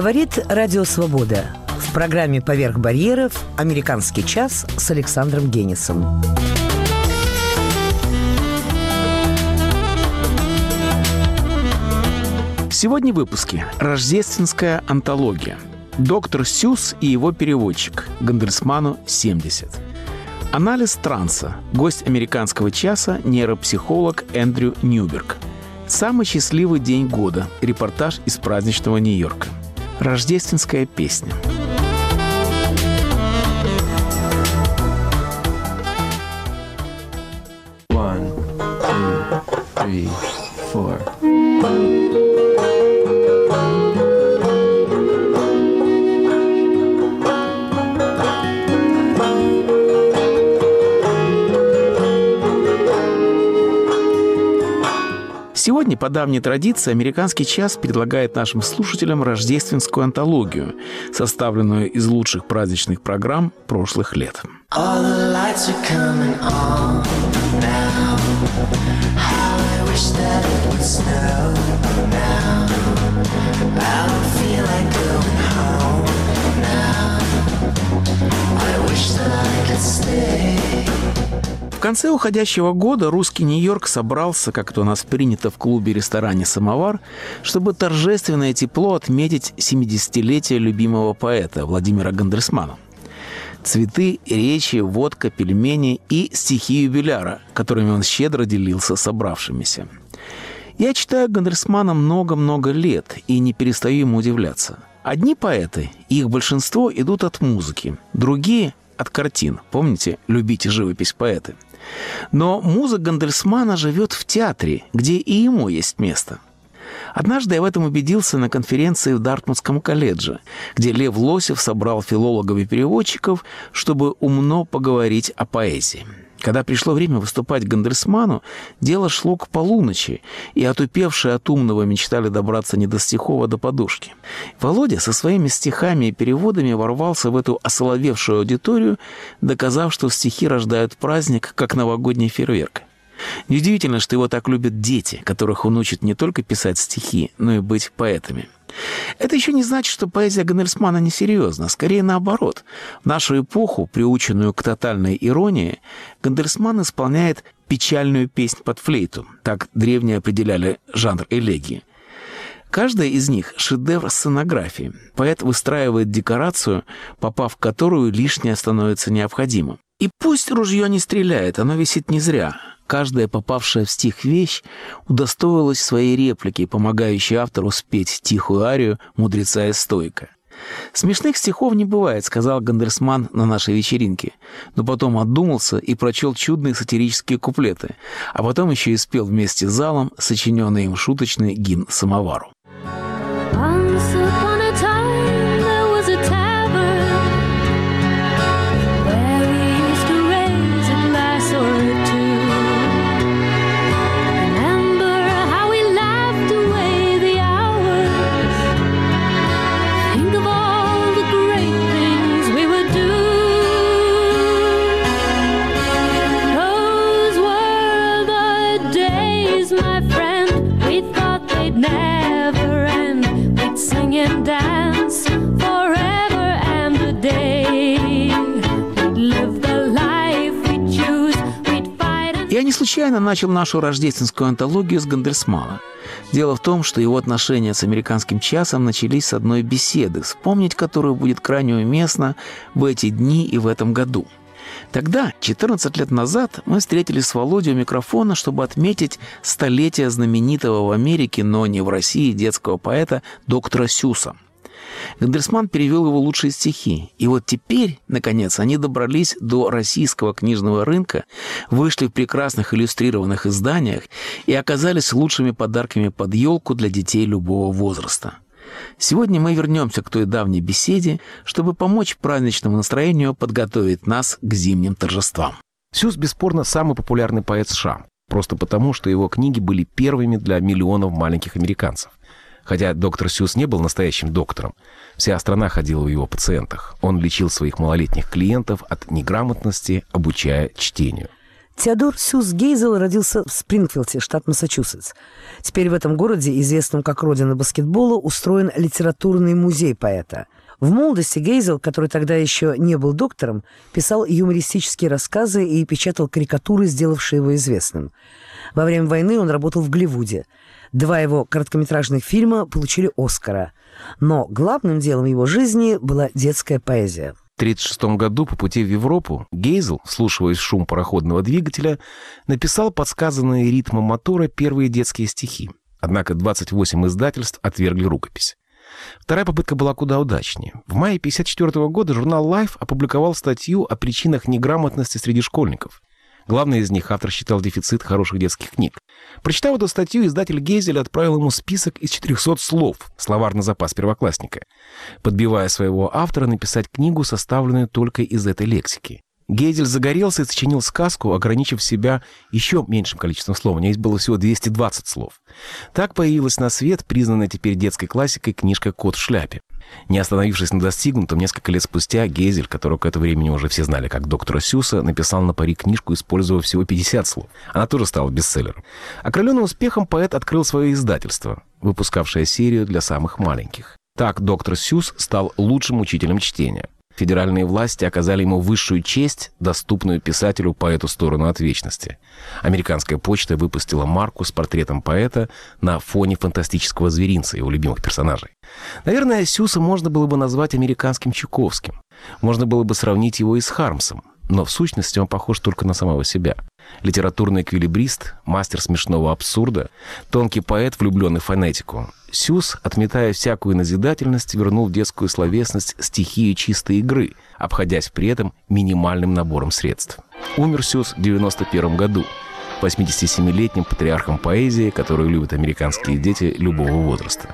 Говорит Радио Свобода. В программе «Поверх барьеров» «Американский час» с Александром Генисом. Сегодня в выпуске «Рождественская антология». Доктор Сюс и его переводчик. Гандельсману 70. Анализ транса. Гость американского часа – нейропсихолог Эндрю Ньюберг. Самый счастливый день года. Репортаж из праздничного Нью-Йорка. Рождественская песня. Сегодня, по давней традиции, американский час предлагает нашим слушателям рождественскую антологию, составленную из лучших праздничных программ прошлых лет. All the stay. В конце уходящего года русский Нью-Йорк собрался, как это у нас принято в клубе-ресторане «Самовар», чтобы торжественно и тепло отметить 70-летие любимого поэта Владимира Гандерсмана. Цветы, речи, водка, пельмени и стихи юбиляра, которыми он щедро делился собравшимися. Я читаю Гандерсмана много-много лет и не перестаю ему удивляться. Одни поэты, их большинство идут от музыки, другие – от картин. Помните, любите живопись поэты. Но музыка Гандельсмана живет в театре, где и ему есть место. Однажды я в этом убедился на конференции в Дартмутском колледже, где Лев Лосев собрал филологов и переводчиков, чтобы умно поговорить о поэзии. Когда пришло время выступать Гандельсману, дело шло к полуночи, и отупевшие от умного мечтали добраться не до стихов, а до подушки. Володя со своими стихами и переводами ворвался в эту осоловевшую аудиторию, доказав, что стихи рождают праздник, как новогодний фейерверк. Неудивительно, что его так любят дети, которых он учит не только писать стихи, но и быть поэтами. Это еще не значит, что поэзия Гандельсмана несерьезна. Скорее наоборот. В нашу эпоху, приученную к тотальной иронии, Гандельсман исполняет печальную песнь под флейту. Так древние определяли жанр элегии. Каждая из них – шедевр сценографии. Поэт выстраивает декорацию, попав в которую лишнее становится необходимым. И пусть ружье не стреляет, оно висит не зря. Каждая попавшая в стих вещь удостоилась своей реплики, помогающей автору спеть тихую арию мудреца и стойка. «Смешных стихов не бывает», — сказал Гандерсман на нашей вечеринке, но потом отдумался и прочел чудные сатирические куплеты, а потом еще и спел вместе с залом сочиненный им шуточный гимн самовару. Once не случайно начал нашу рождественскую антологию с Гандельсмана. Дело в том, что его отношения с американским часом начались с одной беседы, вспомнить которую будет крайне уместно в эти дни и в этом году. Тогда, 14 лет назад, мы встретились с Володей у микрофона, чтобы отметить столетие знаменитого в Америке, но не в России, детского поэта доктора Сюса. Гандельсман перевел его лучшие стихи. И вот теперь, наконец, они добрались до российского книжного рынка, вышли в прекрасных иллюстрированных изданиях и оказались лучшими подарками под елку для детей любого возраста. Сегодня мы вернемся к той давней беседе, чтобы помочь праздничному настроению подготовить нас к зимним торжествам. Сюз бесспорно самый популярный поэт США, просто потому, что его книги были первыми для миллионов маленьких американцев. Хотя доктор Сюз не был настоящим доктором, вся страна ходила в его пациентах. Он лечил своих малолетних клиентов от неграмотности, обучая чтению. Теодор Сюз Гейзел родился в Спрингфилде, штат Массачусетс. Теперь в этом городе, известном как родина баскетбола, устроен литературный музей поэта. В молодости Гейзел, который тогда еще не был доктором, писал юмористические рассказы и печатал карикатуры, сделавшие его известным. Во время войны он работал в Голливуде. Два его короткометражных фильма получили «Оскара». Но главным делом его жизни была детская поэзия. В 1936 году по пути в Европу Гейзел, вслушиваясь в шум пароходного двигателя, написал подсказанные ритмом мотора первые детские стихи. Однако 28 издательств отвергли рукопись. Вторая попытка была куда удачнее. В мае 1954 года журнал Life опубликовал статью о причинах неграмотности среди школьников. Главный из них автор считал дефицит хороших детских книг. Прочитав эту статью, издатель Гейзель отправил ему список из 400 слов, словарный запас первоклассника, подбивая своего автора написать книгу, составленную только из этой лексики. Гейзель загорелся и сочинил сказку, ограничив себя еще меньшим количеством слов. У него было всего 220 слов. Так появилась на свет признанная теперь детской классикой книжка «Кот в шляпе». Не остановившись на достигнутом, несколько лет спустя Гейзель, которого к этому времени уже все знали как доктора Сюса, написал на пари книжку, используя всего 50 слов. Она тоже стала бестселлером. Окрыленный успехом поэт открыл свое издательство, выпускавшее серию для самых маленьких. Так доктор Сюс стал лучшим учителем чтения. Федеральные власти оказали ему высшую честь, доступную писателю по эту сторону от вечности. Американская почта выпустила марку с портретом поэта на фоне фантастического зверинца, его любимых персонажей. Наверное, Сюса можно было бы назвать американским Чуковским. Можно было бы сравнить его и с Хармсом но в сущности он похож только на самого себя. Литературный эквилибрист, мастер смешного абсурда, тонкий поэт, влюбленный в фонетику. Сюс, отметая всякую назидательность, вернул в детскую словесность стихию чистой игры, обходясь при этом минимальным набором средств. Умер Сюс в 91 году, 87-летним патриархом поэзии, которую любят американские дети любого возраста.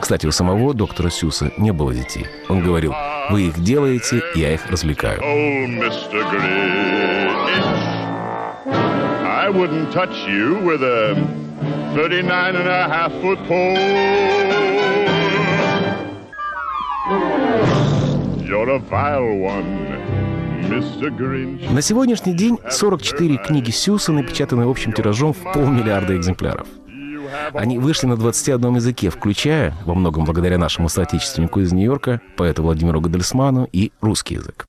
Кстати, у самого доктора Сюса не было детей. Он говорил, вы их делаете, я их развлекаю. Oh, I wouldn't touch you with a 39 and a half foot pole. You're a vile one. На сегодняшний день 44 книги Сюса напечатаны общим тиражом в полмиллиарда экземпляров. Они вышли на 21 языке, включая, во многом благодаря нашему соотечественнику из Нью-Йорка, поэту Владимиру Гадельсману, и русский язык.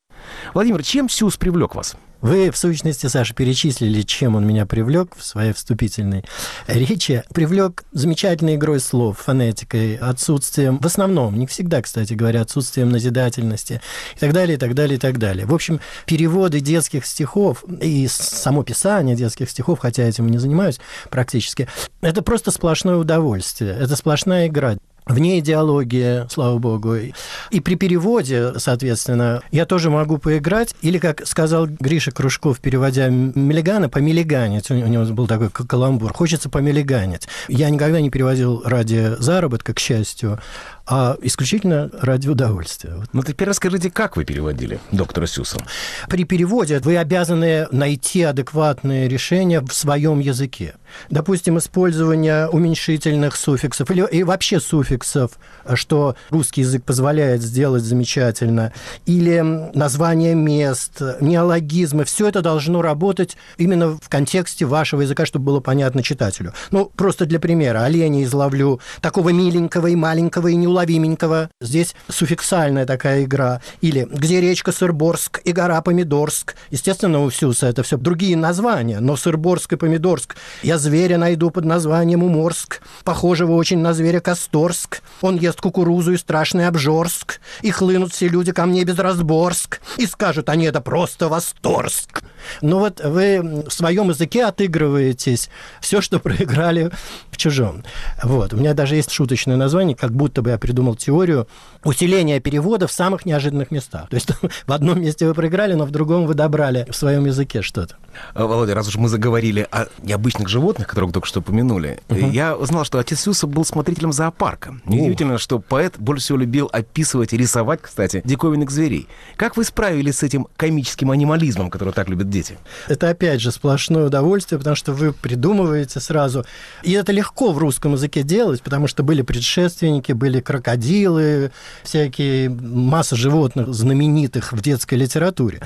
Владимир, чем Сюс привлек вас? Вы, в сущности, Саша, перечислили, чем он меня привлек в своей вступительной речи. Привлек замечательной игрой слов, фонетикой, отсутствием, в основном, не всегда, кстати говоря, отсутствием назидательности и так далее, и так далее, и так далее. В общем, переводы детских стихов и само писание детских стихов, хотя этим и не занимаюсь практически, это просто сплошное удовольствие, это сплошная игра вне идеологии, слава богу. И при переводе, соответственно, я тоже могу поиграть. Или, как сказал Гриша Кружков, переводя Миллигана, помиллиганить. У него был такой каламбур. Хочется помиллиганить. Я никогда не переводил ради заработка, к счастью, а исключительно ради удовольствия. Вот. Ну, теперь расскажите, как вы переводили доктора Сюса? При переводе вы обязаны найти адекватное решение в своем языке. Допустим, использование уменьшительных суффиксов или и вообще суффиксов, что русский язык позволяет сделать замечательно, или название мест, неологизмы. Все это должно работать именно в контексте вашего языка, чтобы было понятно читателю. Ну, просто для примера. Оленя изловлю такого миленького и маленького и неуловименького. Здесь суффиксальная такая игра. Или где речка Сырборск и гора Помидорск. Естественно, у Сюса это все другие названия, но Сырборск и Помидорск. Я зверя найду под названием Уморск, похожего очень на зверя Косторск. Он ест кукурузу и страшный обжорск. И хлынут все люди ко мне без разборск. И скажут они, это просто восторск. Ну вот вы в своем языке отыгрываетесь все, что проиграли в чужом. Вот. У меня даже есть шуточное название, как будто бы я придумал теорию усиления перевода в самых неожиданных местах. То есть в одном месте вы проиграли, но в другом вы добрали в своем языке что-то. А, Володя, раз уж мы заговорили о необычных животных, которых только что упомянули, uh-huh. я узнал, что отец Сюса был смотрителем зоопарка. Неудивительно, uh. что поэт больше всего любил описывать и рисовать, кстати, диковинных зверей. Как вы справились с этим комическим анимализмом, который так любят дети? Это, опять же, сплошное удовольствие, потому что вы придумываете сразу. И это легко в русском языке делать, потому что были предшественники, были крокодилы, всякие масса животных знаменитых в детской литературе.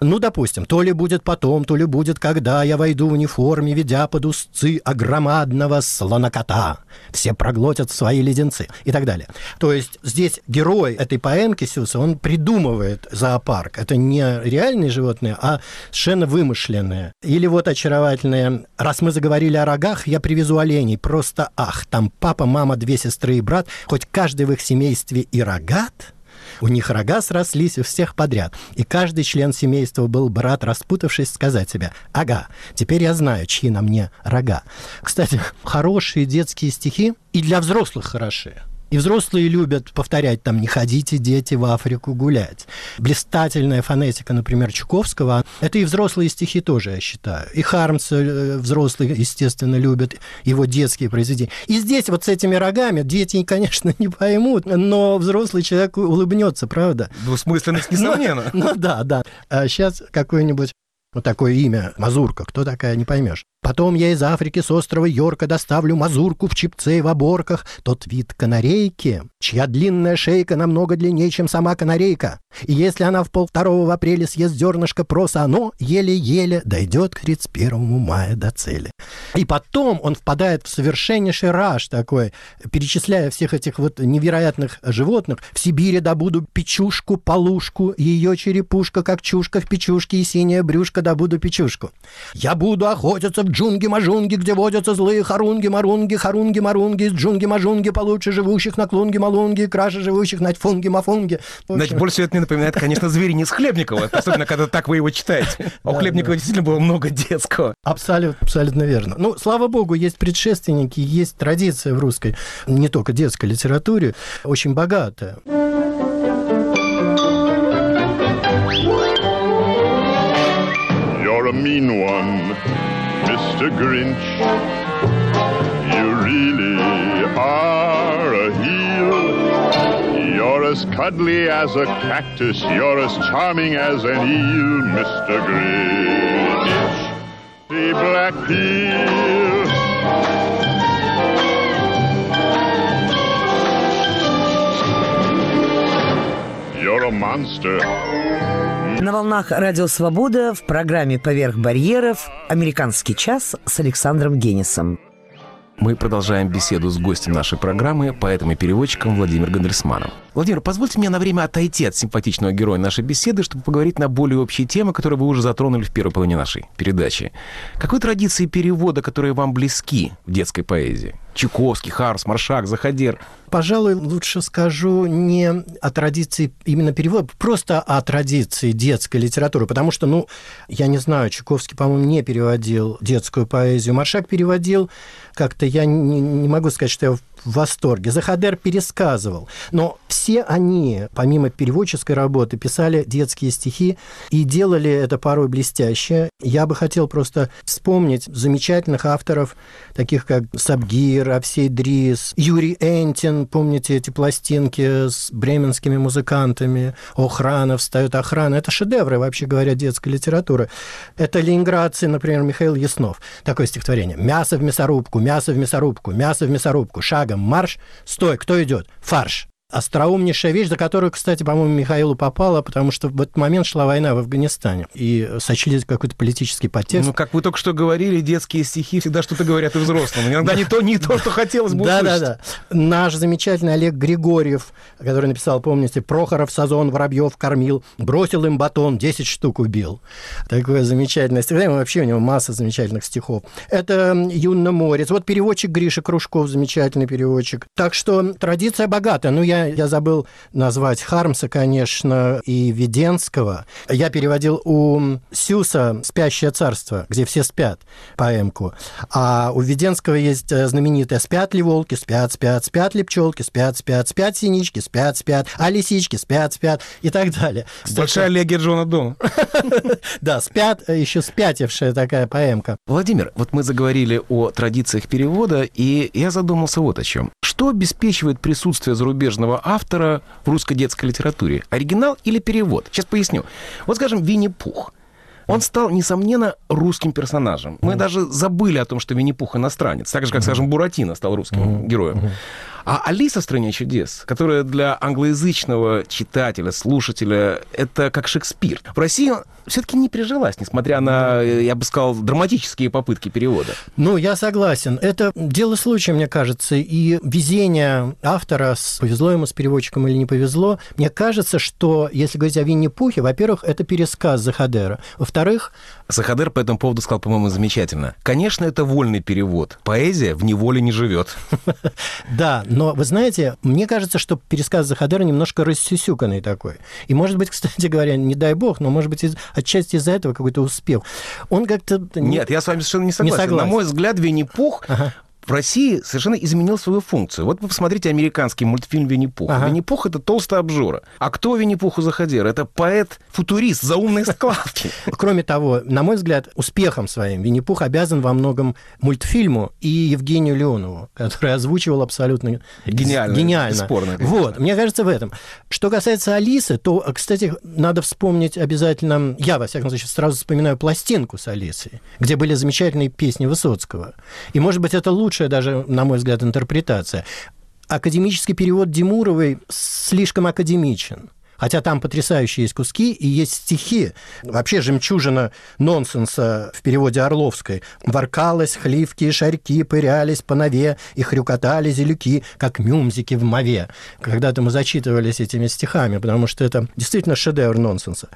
Ну, допустим, то ли будет потом, то ли будет когда я войду в униформе, ведя под узцы огромадного слонокота. Все проглотят свои леденцы и так далее. То есть здесь герой этой поэмки Сюса, он придумывает зоопарк. Это не реальные животные, а совершенно вымышленные. Или вот очаровательные. Раз мы заговорили о рогах, я привезу оленей. Просто ах, там папа, мама, две сестры и брат. Хоть каждый в их семействе и рогат, у них рога срослись у всех подряд, и каждый член семейства был бы рад, распутавшись, сказать себе, ага, теперь я знаю, чьи на мне рога. Кстати, хорошие детские стихи и для взрослых хорошие. И взрослые любят повторять там «не ходите, дети, в Африку гулять». Блистательная фонетика, например, Чуковского. Это и взрослые стихи тоже, я считаю. И Хармс э, взрослые, естественно, любят его детские произведения. И здесь вот с этими рогами дети, конечно, не поймут, но взрослый человек улыбнется, правда? Двусмысленность, несомненно. Ну, ну да, да. А сейчас какое-нибудь вот такое имя, Мазурка, кто такая, не поймешь. Потом я из Африки с острова Йорка доставлю мазурку в чипце и в оборках, тот вид канарейки, чья длинная шейка намного длиннее, чем сама канарейка. И если она в полвторого в апреле съест зернышко проса, оно еле-еле дойдет к 31 мая до цели. И потом он впадает в совершеннейший раж такой, перечисляя всех этих вот невероятных животных. В Сибири добуду печушку, полушку, ее черепушка, как чушка в печушке, и синяя брюшка добуду печушку. Я буду охотиться в джунги-мажунги, где водятся злые харунги-марунги, харунги-марунги, джунги-мажунги получше живущих на клунге-малунге, краше живущих на тьфунге-мафунге. Значит, больше всего это мне напоминает, конечно, «Зверинец Хлебникова», особенно когда так вы его читаете. А у Хлебникова действительно было много детского. Абсолютно, абсолютно верно. Ну, слава богу, есть предшественники, есть традиция в русской, не только детской литературе, очень богатая. You're a mean one, Mr. Grinch. You really are a heel. You're as cuddly as a cactus. You're as charming as an eel, Mr. Grinch. The black peel. You're a monster. На волнах Радио Свобода в программе «Поверх барьеров» «Американский час» с Александром Генисом. Мы продолжаем беседу с гостем нашей программы, поэтом и переводчиком Владимиром Гандельсманом. Владимир, позвольте мне на время отойти от симпатичного героя нашей беседы, чтобы поговорить на более общие темы, которые вы уже затронули в первой половине нашей передачи. Какой традиции перевода, которые вам близки в детской поэзии? Чуковский, Харс, Маршак, Заходер. Пожалуй, лучше скажу не о традиции именно перевода, просто о традиции детской литературы, потому что, ну, я не знаю, Чуковский, по-моему, не переводил детскую поэзию. Маршак переводил как-то, я не, не могу сказать, что я в восторге. Захадер пересказывал. Но все они, помимо переводческой работы, писали детские стихи и делали это порой блестяще. Я бы хотел просто вспомнить замечательных авторов, таких как Сабгир, Овсей Дрис, Юрий Энтин, помните эти пластинки с бременскими музыкантами, охрана, встает охрана. Это шедевры, вообще говоря, детской литературы. Это ленинградцы, например, Михаил Яснов. Такое стихотворение. «Мясо в мясорубку, мясо в мясорубку, мясо в мясорубку, шагом марш, стой, кто идет? Фарш». Остроумнейшая вещь, за которую, кстати, по-моему, Михаилу попала, потому что в этот момент шла война в Афганистане, и сочли какой-то политический подтекст. Ну, как вы только что говорили, детские стихи всегда что-то говорят и взрослым. Иногда не то, не то, что хотелось бы Да, услышать. да, да. Наш замечательный Олег Григорьев, который написал, помните, Прохоров Сазон Воробьев кормил, бросил им батон, 10 штук убил. Такое замечательное стихотворение. Вообще у него масса замечательных стихов. Это Юнна Морец. Вот переводчик Гриша Кружков, замечательный переводчик. Так что традиция богатая. Ну, я, я забыл назвать Хармса, конечно, и Веденского. Я переводил у Сюса «Спящее царство», где все спят, поэмку. А у Веденского есть э, знаменитая «Спят ли волки? Спят, спят, спят ли пчелки? Спят, спят, спят синички? Спят, спят, а лисички? Спят, спят» и так далее. Большая легия Джона Дона. Да, «Спят», э, еще спятившая такая поэмка. Владимир, вот мы заговорили о традициях перевода, и я задумался вот о чем. Что обеспечивает присутствие зарубежного автора в русской детской литературе? Оригинал или перевод? Сейчас поясню. Вот, скажем, Винни-Пух. Он стал, несомненно, русским персонажем. Мы даже забыли о том, что Винни-Пух иностранец. Так же, как, скажем, Буратино стал русским героем. А Алиса в стране чудес, которая для англоязычного читателя, слушателя, это как Шекспир. В России все-таки не прижилась, несмотря на, я бы сказал, драматические попытки перевода. Ну, я согласен. Это дело случая, мне кажется, и везение автора, повезло ему с переводчиком или не повезло. Мне кажется, что, если говорить о Винни-Пухе, во-первых, это пересказ Захадера. Во-вторых, Сахадер по этому поводу сказал, по-моему, замечательно. Конечно, это вольный перевод. Поэзия в неволе не живет. Да, но вы знаете, мне кажется, что пересказ Захадера немножко рассюсюканный такой. И, может быть, кстати говоря, не дай бог, но, может быть, из- отчасти из-за этого какой-то успех. Он как-то... Нет, я с вами совершенно не согласен. согласен. На мой взгляд, Винни-Пух в России совершенно изменил свою функцию. Вот вы посмотрите американский мультфильм «Винни-Пух». Ага. Винни-Пух — это толстая обжора. А кто Винни-Пуху Захадер? Это поэт-футурист, заумной складки. Кроме того, на мой взгляд, успехом своим Винни-Пух обязан во многом мультфильму и Евгению Леонову, который озвучивал абсолютно Гениально, гениально. конечно. Вот, мне кажется, в этом. Что касается Алисы, то, кстати, надо вспомнить обязательно, я, во всяком случае, сразу вспоминаю пластинку с Алисой, где были замечательные песни Высоцкого. И, может быть, это лучшая даже, на мой взгляд, интерпретация. Академический перевод Димуровой слишком академичен. Хотя там потрясающие есть куски и есть стихи. Вообще жемчужина нонсенса в переводе Орловской. «Воркалась, хливки и шарьки пырялись по нове, и хрюкотали зелюки, как мюмзики в мове». Когда-то мы зачитывались этими стихами, потому что это действительно шедевр нонсенса.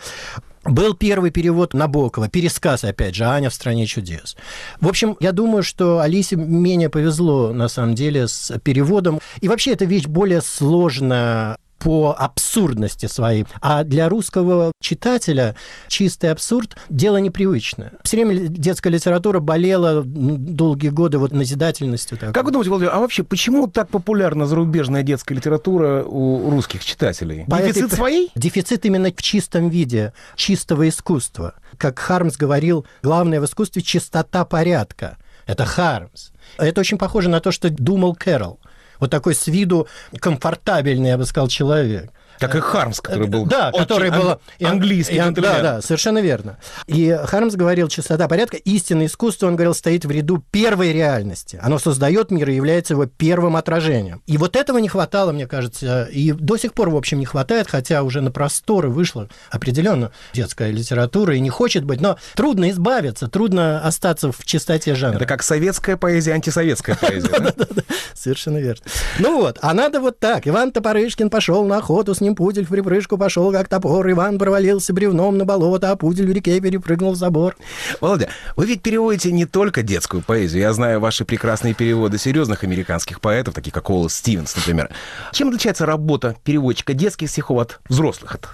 Был первый перевод Набокова, пересказ, опять же, «Аня в стране чудес». В общем, я думаю, что Алисе менее повезло, на самом деле, с переводом. И вообще, эта вещь более сложная по абсурдности своей. А для русского читателя чистый абсурд – дело непривычное. Все время детская литература болела м, долгие годы вот назидательностью. такой. Как вы думаете, Владимир, а вообще почему так популярна зарубежная детская литература у русских читателей? По Дефицит этой- своей? Дефицит именно в чистом виде, чистого искусства. Как Хармс говорил, главное в искусстве – чистота порядка. Это Хармс. Это очень похоже на то, что думал Кэрролл. Вот такой с виду комфортабельный, я бы сказал, человек. Как и Хармс, который был Да, который был... английский. Да, да, совершенно верно. И Хармс говорил, чистота порядка, истинное искусство, он говорил, стоит в ряду первой реальности. Оно создает мир и является его первым отражением. И вот этого не хватало, мне кажется, и до сих пор, в общем, не хватает, хотя уже на просторы вышла определенно детская литература и не хочет быть, но трудно избавиться, трудно остаться в чистоте жанра. Это как советская поэзия, антисоветская поэзия. Совершенно верно. Ну вот, а надо вот так. Иван Топорышкин пошел на охоту, с ним пудель в припрыжку пошел, как топор. Иван провалился бревном на болото, а пудель в реке перепрыгнул в забор. Володя, вы ведь переводите не только детскую поэзию. Я знаю ваши прекрасные переводы серьезных американских поэтов, таких как Уоллес Стивенс, например. Чем отличается работа переводчика детских стихов от взрослых? От...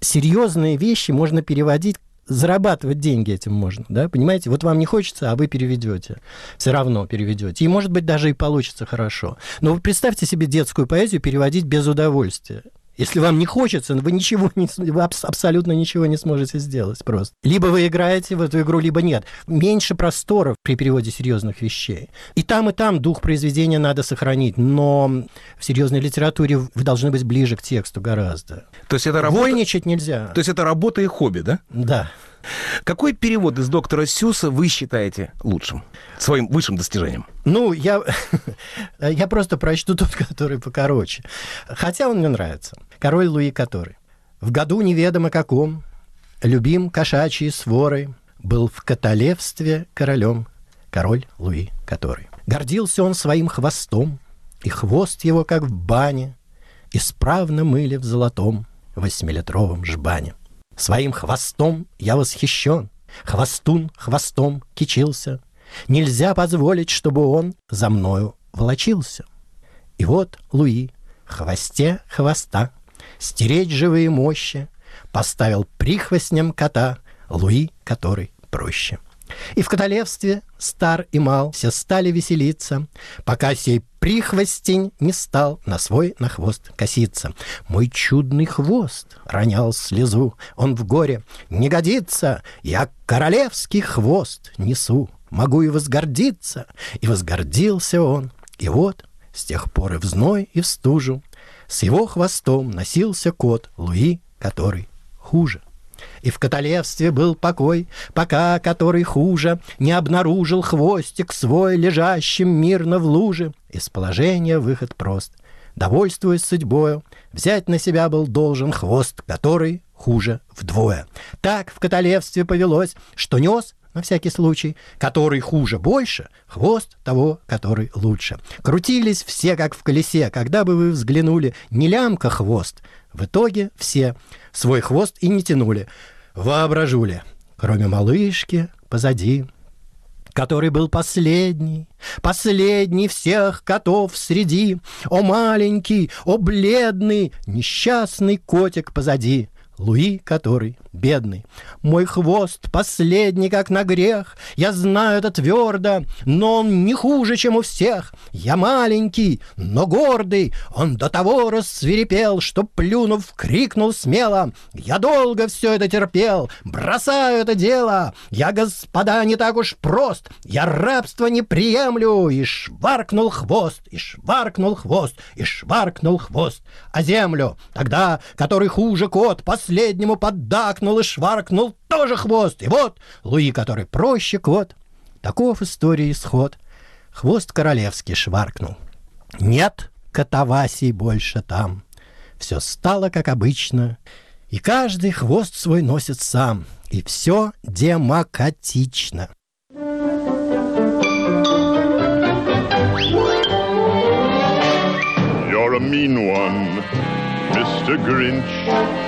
Серьезные вещи можно переводить зарабатывать деньги этим можно, да, понимаете? Вот вам не хочется, а вы переведете, все равно переведете. И, может быть, даже и получится хорошо. Но вы представьте себе детскую поэзию переводить без удовольствия. Если вам не хочется, вы ничего не, вы абс- абсолютно ничего не сможете сделать просто. Либо вы играете в эту игру, либо нет. Меньше просторов при переводе серьезных вещей. И там, и там дух произведения надо сохранить, но в серьезной литературе вы должны быть ближе к тексту гораздо. То есть это работа... Вольничать нельзя. То есть это работа и хобби, да? Да. Какой перевод из доктора Сюса вы считаете лучшим? Своим высшим достижением? Ну, я, я просто прочту тот, который покороче. Хотя он мне нравится. Король Луи который. В году неведомо каком, любим кошачьей сворой, был в каталевстве королем король Луи который. Гордился он своим хвостом, и хвост его, как в бане, исправно мыли в золотом восьмилитровом жбане. Своим хвостом я восхищен, хвостун хвостом кичился. Нельзя позволить, чтобы он за мною волочился. И вот Луи, хвосте хвоста, стереть живые мощи, поставил прихвостнем кота, Луи, который проще. И в королевстве стар и мал все стали веселиться, пока сей прихвостень не стал на свой на хвост коситься. Мой чудный хвост ронял слезу, он в горе не годится, я королевский хвост несу, могу и возгордиться. И возгордился он, и вот с тех пор и в зной, и в стужу с его хвостом носился кот Луи, который хуже. И в каталевстве был покой, пока который хуже Не обнаружил хвостик свой, лежащим мирно в луже. Из положения выход прост. Довольствуясь судьбою, взять на себя был должен хвост, который хуже вдвое. Так в каталевстве повелось, что нес на всякий случай, который хуже больше, хвост того, который лучше. Крутились все, как в колесе, когда бы вы взглянули, не лямка хвост. В итоге все свой хвост и не тянули. Воображули, кроме малышки позади, который был последний, последний всех котов среди. О, маленький, о, бледный, несчастный котик позади. Луи, который бедный. Мой хвост последний, как на грех. Я знаю это твердо, но он не хуже, чем у всех. Я маленький, но гордый. Он до того рассверепел, что, плюнув, крикнул смело. Я долго все это терпел, бросаю это дело. Я, господа, не так уж прост. Я рабство не приемлю. И шваркнул хвост, и шваркнул хвост, и шваркнул хвост. А землю, тогда, который хуже кот, последнему поддакнул и шваркнул тоже хвост. И вот Луи, который проще кот. Таков истории исход. Хвост королевский шваркнул. Нет катавасий больше там. Все стало как обычно, и каждый хвост свой носит сам, и все демократично. You're a mean one, Mr. Grinch.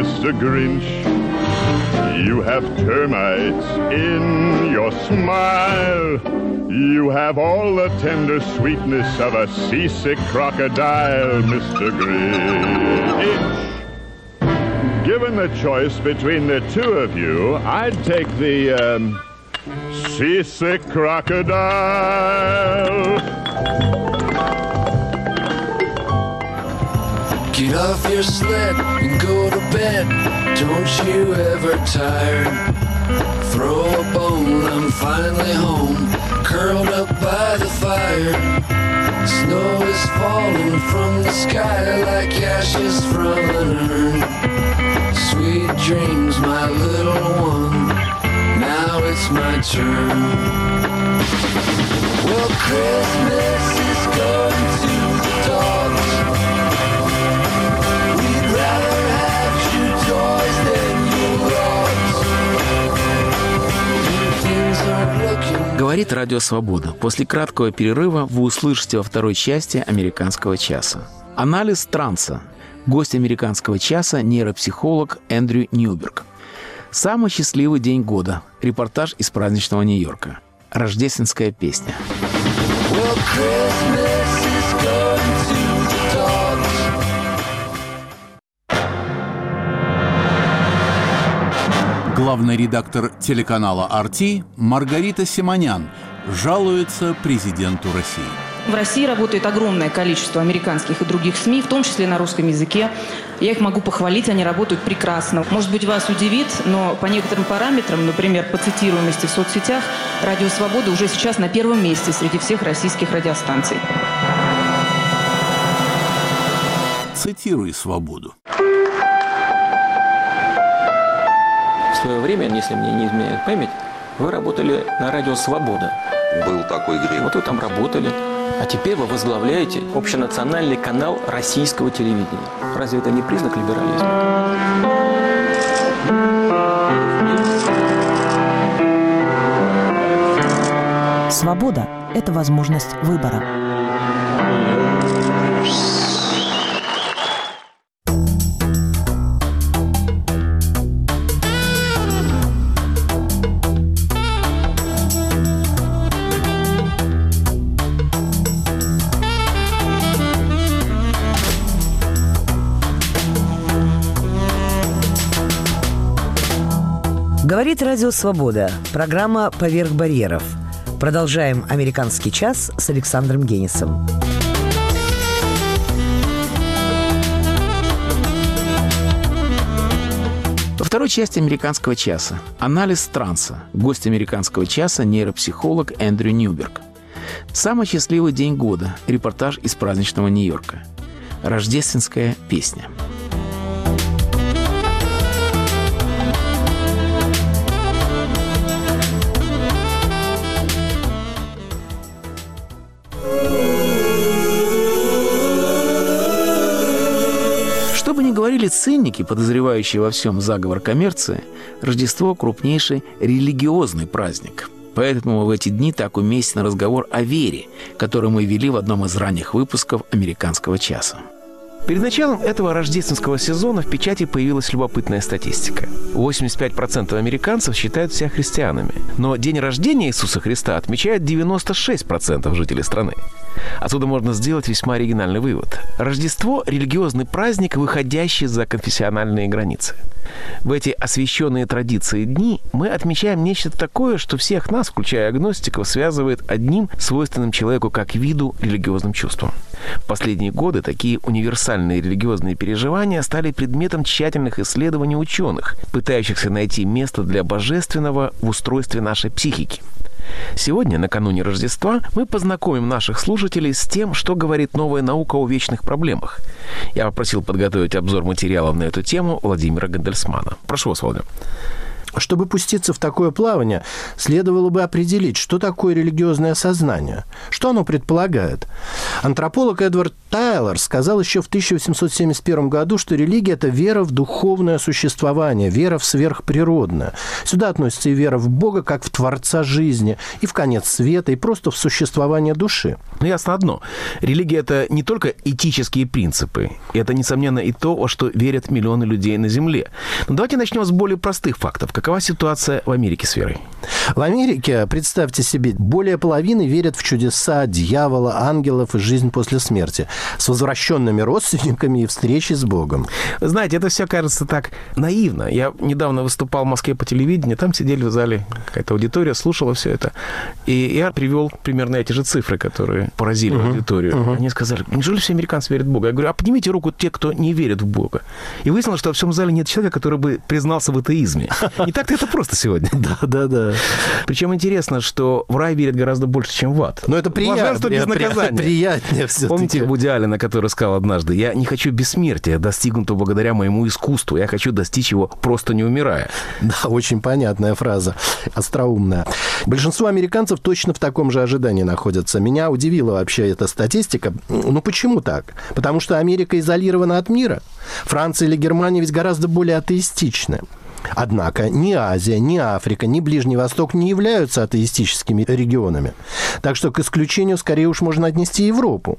Mr. Grinch. You have termites in your smile. You have all the tender sweetness of a seasick crocodile, Mr. Grinch. Given the choice between the two of you, I'd take the um, seasick crocodile. Get off your sled and go to bed. Don't you ever tire. Throw a bone, I'm finally home. Curled up by the fire. Snow is falling from the sky like ashes from an urn. Sweet dreams, my little one. Now it's my turn. Well, Christmas is going to Говорит Радио Свобода. После краткого перерыва вы услышите во второй части «Американского часа». Анализ транса. Гость «Американского часа» – нейропсихолог Эндрю Ньюберг. Самый счастливый день года. Репортаж из праздничного Нью-Йорка. Рождественская песня. Well, Christmas Главный редактор телеканала «Арти» Маргарита Симонян жалуется президенту России. В России работает огромное количество американских и других СМИ, в том числе на русском языке. Я их могу похвалить, они работают прекрасно. Может быть, вас удивит, но по некоторым параметрам, например, по цитируемости в соцсетях, «Радио Свобода» уже сейчас на первом месте среди всех российских радиостанций. Цитируй «Свободу». Свое время, если мне не изменяет память, вы работали на радио «Свобода». Был такой грех. Вот вы там работали. А теперь вы возглавляете общенациональный канал российского телевидения. Разве это не признак либерализма? Свобода – это возможность выбора. Говорит Радио Свобода. Программа «Поверх барьеров». Продолжаем «Американский час» с Александром Генисом. Во второй части «Американского часа» анализ транса. Гость «Американского часа» – нейропсихолог Эндрю Ньюберг. Самый счастливый день года. Репортаж из праздничного Нью-Йорка. Рождественская песня. Говорили цинники, подозревающие во всем заговор коммерции, Рождество – крупнейший религиозный праздник. Поэтому в эти дни так уместен разговор о вере, который мы вели в одном из ранних выпусков «Американского часа». Перед началом этого рождественского сезона в печати появилась любопытная статистика. 85% американцев считают себя христианами, но день рождения Иисуса Христа отмечает 96% жителей страны. Отсюда можно сделать весьма оригинальный вывод. Рождество – религиозный праздник, выходящий за конфессиональные границы. В эти освященные традиции дни мы отмечаем нечто такое, что всех нас, включая агностиков, связывает одним свойственным человеку как виду религиозным чувством. В последние годы такие универсальные религиозные переживания стали предметом тщательных исследований ученых, пытающихся найти место для божественного в устройстве нашей психики. Сегодня, накануне Рождества, мы познакомим наших слушателей с тем, что говорит новая наука о вечных проблемах. Я попросил подготовить обзор материалов на эту тему Владимира Гандельсмана. Прошу вас, Владимир. Чтобы пуститься в такое плавание, следовало бы определить, что такое религиозное сознание, что оно предполагает. Антрополог Эдвард Тайлор сказал еще в 1871 году, что религия – это вера в духовное существование, вера в сверхприродное. Сюда относится и вера в Бога, как в Творца жизни, и в конец света, и просто в существование души. Ну, ясно одно. Религия – это не только этические принципы. Это, несомненно, и то, во что верят миллионы людей на Земле. Но давайте начнем с более простых фактов. Какова ситуация в Америке с верой? В Америке, представьте себе, более половины верят в чудеса, дьявола, ангелов и жизнь после смерти с возвращенными родственниками и встречей с Богом. Знаете, это все кажется так наивно. Я недавно выступал в Москве по телевидению, там сидели в зале какая-то аудитория, слушала все это. И я привел примерно эти же цифры, которые поразили uh-huh. аудиторию. Uh-huh. Они сказали, неужели все американцы верят в Бога? Я говорю, а поднимите руку те, кто не верит в Бога. И выяснилось, что во всем зале нет человека, который бы признался в атеизме. Не так-то это просто сегодня. Да, да, да. Причем интересно, что в рай верят гораздо больше, чем в ад. Но это приятно. Блаженство без наказания. Приятнее все Помните Вуди Аллена, который сказал однажды, я не хочу бессмертия, достигнутого благодаря моему искусству. Я хочу достичь его, просто не умирая. Да, очень понятная фраза, остроумная. Большинство американцев точно в таком же ожидании находятся. Меня удивила вообще эта статистика. Ну почему так? Потому что Америка изолирована от мира. Франция или Германия ведь гораздо более атеистичны. Однако ни Азия, ни Африка, ни Ближний Восток не являются атеистическими регионами. Так что к исключению скорее уж можно отнести Европу.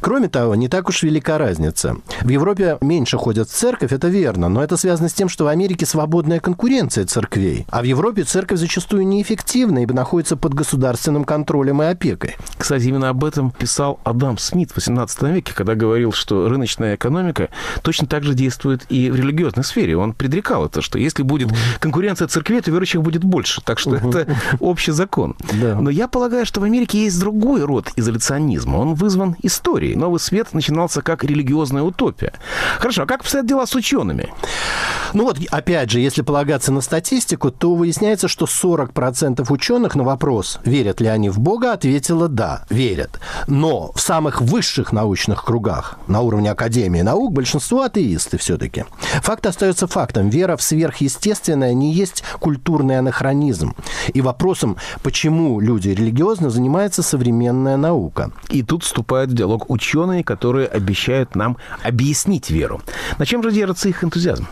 Кроме того, не так уж велика разница. В Европе меньше ходят в церковь, это верно, но это связано с тем, что в Америке свободная конкуренция церквей, а в Европе церковь зачастую неэффективна, ибо находится под государственным контролем и опекой. Кстати, именно об этом писал Адам Смит в XVIII веке, когда говорил, что рыночная экономика точно так же действует и в религиозной сфере. Он предрекал это, что если будет конкуренция церквей, то верующих будет больше. Так что это общий закон. Да. Но я полагаю, что в Америке есть другой род изоляционизма. Он вызван историей. Новый свет начинался как религиозная утопия. Хорошо, а как обстоят дела с учеными? Ну вот, опять же, если полагаться на статистику, то выясняется, что 40% ученых на вопрос, верят ли они в Бога, ответило «да, верят». Но в самых высших научных кругах, на уровне Академии наук, большинство атеисты все-таки. Факт остается фактом. Вера в сверхъестественное не есть культурный анахронизм. И вопросом, почему люди религиозно, занимается современная наука. И тут вступают в диалог ученые, которые обещают нам объяснить веру. На чем же держится их энтузиазм?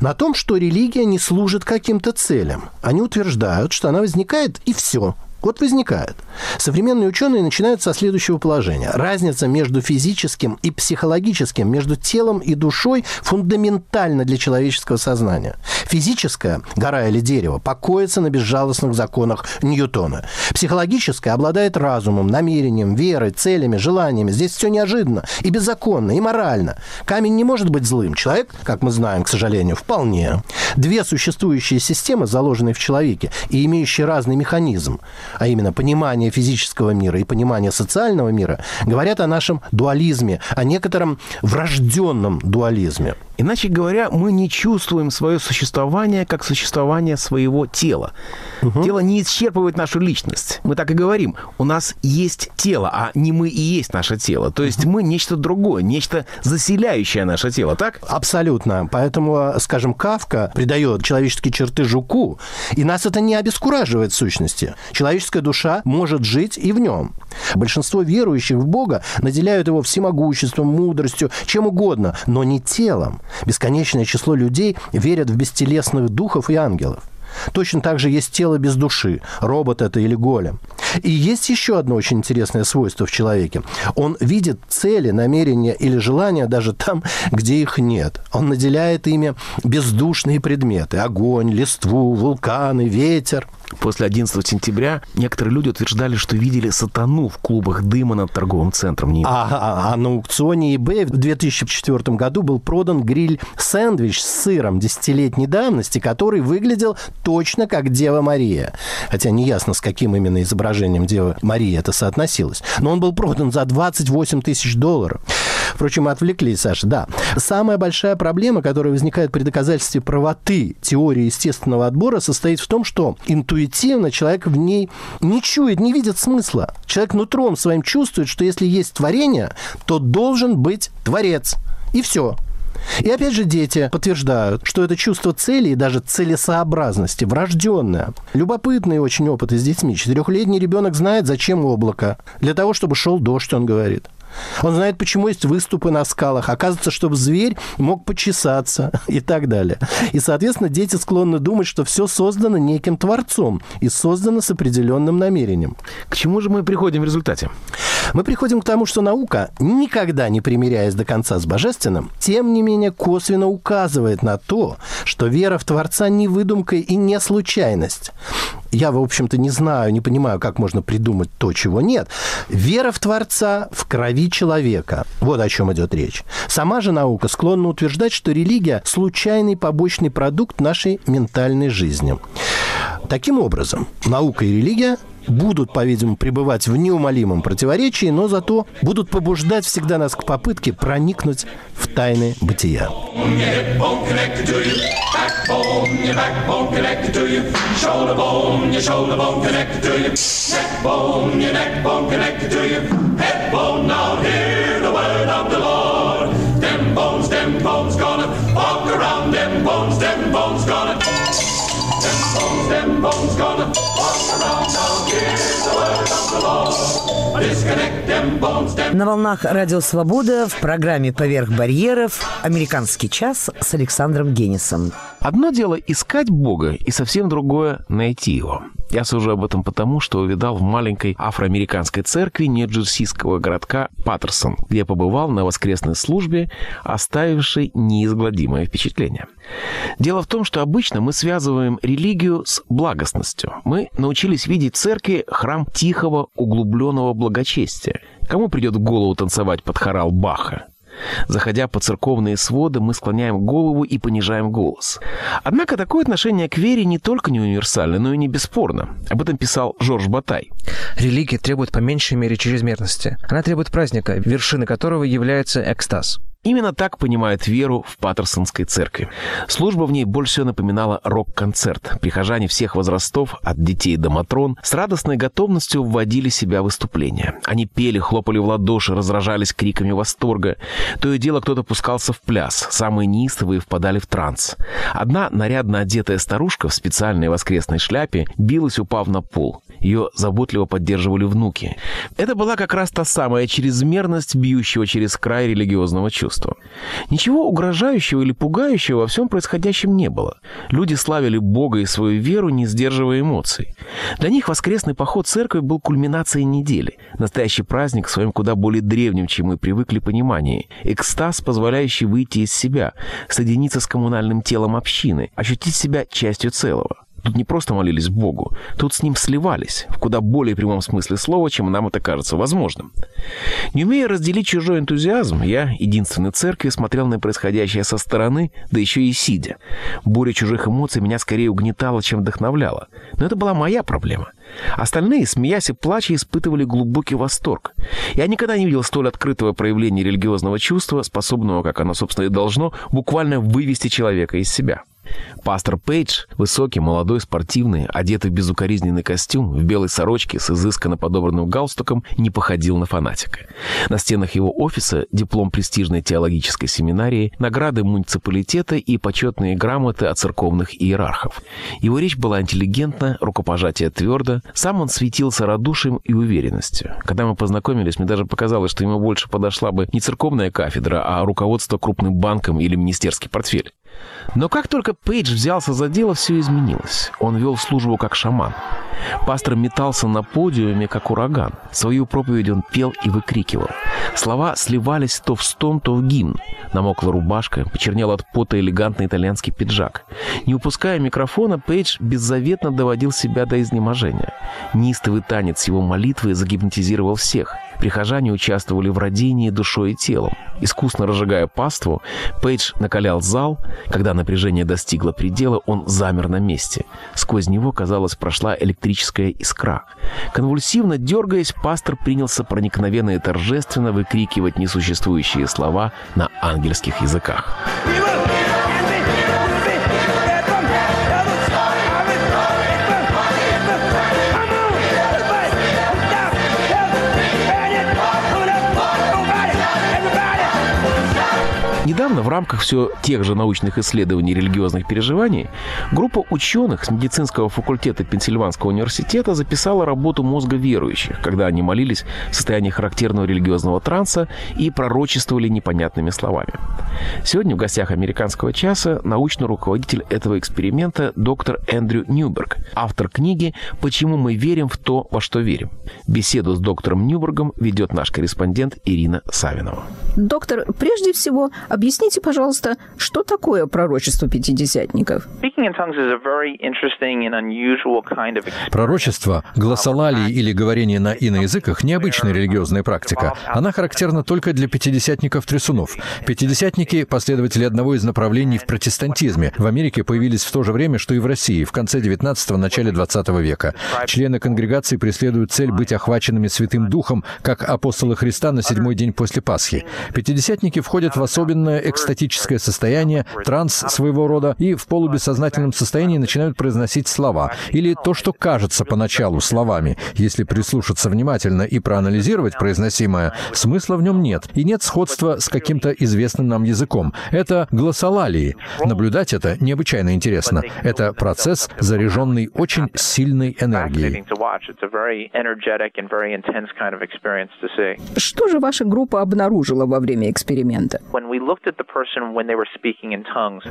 На том, что религия не служит каким-то целям. Они утверждают, что она возникает и все. Вот возникает. Современные ученые начинают со следующего положения. Разница между физическим и психологическим, между телом и душой фундаментальна для человеческого сознания. Физическое, гора или дерево, покоится на безжалостных законах Ньютона. Психологическое обладает разумом, намерением, верой, целями, желаниями. Здесь все неожиданно и беззаконно, и морально. Камень не может быть злым. Человек, как мы знаем, к сожалению, вполне. Две существующие системы, заложенные в человеке и имеющие разный механизм, а именно понимание физического мира и понимание социального мира, говорят о нашем дуализме, о некотором врожденном дуализме. Иначе говоря, мы не чувствуем свое существование как существование своего тела. Угу. Тело не исчерпывает нашу личность. Мы так и говорим. У нас есть тело, а не мы и есть наше тело. То есть угу. мы нечто другое, нечто заселяющее наше тело, так? Абсолютно. Поэтому, скажем, Кавка придает человеческие черты жуку, и нас это не обескураживает в сущности. Человеческая душа может жить и в нем. Большинство верующих в Бога наделяют его всемогуществом, мудростью, чем угодно, но не телом. Бесконечное число людей верят в бестелесных духов и ангелов. Точно так же есть тело без души, робот это или голем. И есть еще одно очень интересное свойство в человеке. Он видит цели, намерения или желания даже там, где их нет. Он наделяет ими бездушные предметы. Огонь, листву, вулканы, ветер. После 11 сентября некоторые люди утверждали, что видели сатану в клубах дыма над торговым центром. Не... А, а, а на аукционе eBay в 2004 году был продан гриль-сэндвич с сыром десятилетней давности, который выглядел точно как Дева Мария. Хотя неясно, с каким именно изображением Девы Марии это соотносилось. Но он был продан за 28 тысяч долларов. Впрочем, отвлеклись, Саша, да. Самая большая проблема, которая возникает при доказательстве правоты теории естественного отбора, состоит в том, что интуитивно человек в ней не чует, не видит смысла. Человек нутром своим чувствует, что если есть творение, то должен быть творец. И все. И опять же дети подтверждают, что это чувство цели и даже целесообразности врожденное. Любопытный очень опыт с детьми. Четырехлетний ребенок знает, зачем облако. Для того, чтобы шел дождь, он говорит. Он знает, почему есть выступы на скалах. Оказывается, чтобы зверь мог почесаться и так далее. И, соответственно, дети склонны думать, что все создано неким творцом и создано с определенным намерением. К чему же мы приходим в результате? Мы приходим к тому, что наука, никогда не примиряясь до конца с божественным, тем не менее косвенно указывает на то, что вера в Творца не выдумка и не случайность. Я, в общем-то, не знаю, не понимаю, как можно придумать то, чего нет. Вера в Творца в крови человека. Вот о чем идет речь. Сама же наука склонна утверждать, что религия – случайный побочный продукт нашей ментальной жизни. Таким образом, наука и религия будут, по-видимому, пребывать в неумолимом противоречии, но зато будут побуждать всегда нас к попытке проникнуть в тайны бытия. Bones, gonna На волнах Радио Свобода в программе «Поверх барьеров» «Американский час» с Александром Генисом. Одно дело искать Бога, и совсем другое — найти его. Я сужу об этом потому, что увидал в маленькой афроамериканской церкви нью-джерсийского городка Паттерсон, где побывал на воскресной службе, оставившей неизгладимое впечатление. Дело в том, что обычно мы связываем религию с благостностью. Мы научились видеть в церкви храм тихого, углубленного благочестия. Кому придет в голову танцевать под хорал Баха? Заходя по церковные своды, мы склоняем голову и понижаем голос. Однако такое отношение к вере не только не универсально, но и не бесспорно. Об этом писал Жорж Батай. Религия требует по меньшей мере чрезмерности. Она требует праздника, вершиной которого является экстаз. Именно так понимают веру в Паттерсонской церкви. Служба в ней больше всего напоминала рок-концерт. Прихожане всех возрастов, от детей до матрон, с радостной готовностью вводили себя в выступление. Они пели, хлопали в ладоши, разражались криками восторга. То и дело кто-то пускался в пляс, самые неистовые впадали в транс. Одна нарядно одетая старушка в специальной воскресной шляпе билась, упав на пол. Ее заботливо поддерживали внуки. Это была как раз та самая чрезмерность бьющего через край религиозного чувства чувства. Ничего угрожающего или пугающего во всем происходящем не было. Люди славили Бога и свою веру, не сдерживая эмоций. Для них воскресный поход в церковь был кульминацией недели. Настоящий праздник в своем куда более древнем, чем мы привыкли, понимании. Экстаз, позволяющий выйти из себя, соединиться с коммунальным телом общины, ощутить себя частью целого. Тут не просто молились Богу, тут с Ним сливались, в куда более прямом смысле слова, чем нам это кажется возможным. Не умея разделить чужой энтузиазм, я, единственный в церкви, смотрел на происходящее со стороны, да еще и сидя. Буря чужих эмоций меня скорее угнетала, чем вдохновляла. Но это была моя проблема. Остальные, смеясь и плача, испытывали глубокий восторг. Я никогда не видел столь открытого проявления религиозного чувства, способного, как оно, собственно, и должно, буквально вывести человека из себя. Пастор Пейдж, высокий, молодой, спортивный, одетый в безукоризненный костюм, в белой сорочке с изысканно подобранным галстуком, не походил на фанатика. На стенах его офиса диплом престижной теологической семинарии, награды муниципалитета и почетные грамоты от церковных иерархов. Его речь была интеллигентна, рукопожатие твердо, сам он светился радушием и уверенностью. Когда мы познакомились, мне даже показалось, что ему больше подошла бы не церковная кафедра, а руководство крупным банком или министерский портфель. Но как только Пейдж взялся за дело, все изменилось. Он вел службу как шаман. Пастор метался на подиуме, как ураган. Свою проповедь он пел и выкрикивал. Слова сливались то в стон, то в гимн. Намокла рубашка, почернел от пота элегантный итальянский пиджак. Не упуская микрофона, Пейдж беззаветно доводил себя до изнеможения. Нистовый танец его молитвы загипнотизировал всех. Прихожане участвовали в родении душой и телом. Искусно разжигая паству, Пейдж накалял зал. Когда напряжение достигло предела, он замер на месте. Сквозь него, казалось, прошла электрическая искра. Конвульсивно дергаясь, пастор принялся проникновенно и торжественно выкрикивать несуществующие слова на ангельских языках. Недавно в рамках все тех же научных исследований религиозных переживаний группа ученых с медицинского факультета Пенсильванского университета записала работу мозга верующих, когда они молились в состоянии характерного религиозного транса и пророчествовали непонятными словами. Сегодня в гостях американского часа научный руководитель этого эксперимента доктор Эндрю Ньюберг, автор книги «Почему мы верим в то, во что верим». Беседу с доктором Ньюбергом ведет наш корреспондент Ирина Савинова. Доктор, прежде всего, объясните, пожалуйста, что такое пророчество пятидесятников? Пророчество, гласолалии или говорение на иноязыках – необычная религиозная практика. Она характерна только для пятидесятников-трясунов. Пятидесятники – последователи одного из направлений в протестантизме. В Америке появились в то же время, что и в России, в конце 19-го, начале 20 века. Члены конгрегации преследуют цель быть охваченными Святым Духом, как апостолы Христа на седьмой день после Пасхи. Пятидесятники входят в особенное экстатическое состояние, транс своего рода, и в полубессознательном состоянии начинают произносить слова, или то, что кажется поначалу словами. Если прислушаться внимательно и проанализировать произносимое, смысла в нем нет, и нет сходства с каким-то известным нам языком. Это гласолалии. Наблюдать это необычайно интересно. Это процесс, заряженный очень сильной энергией. Что же ваша группа обнаружила во время эксперимента?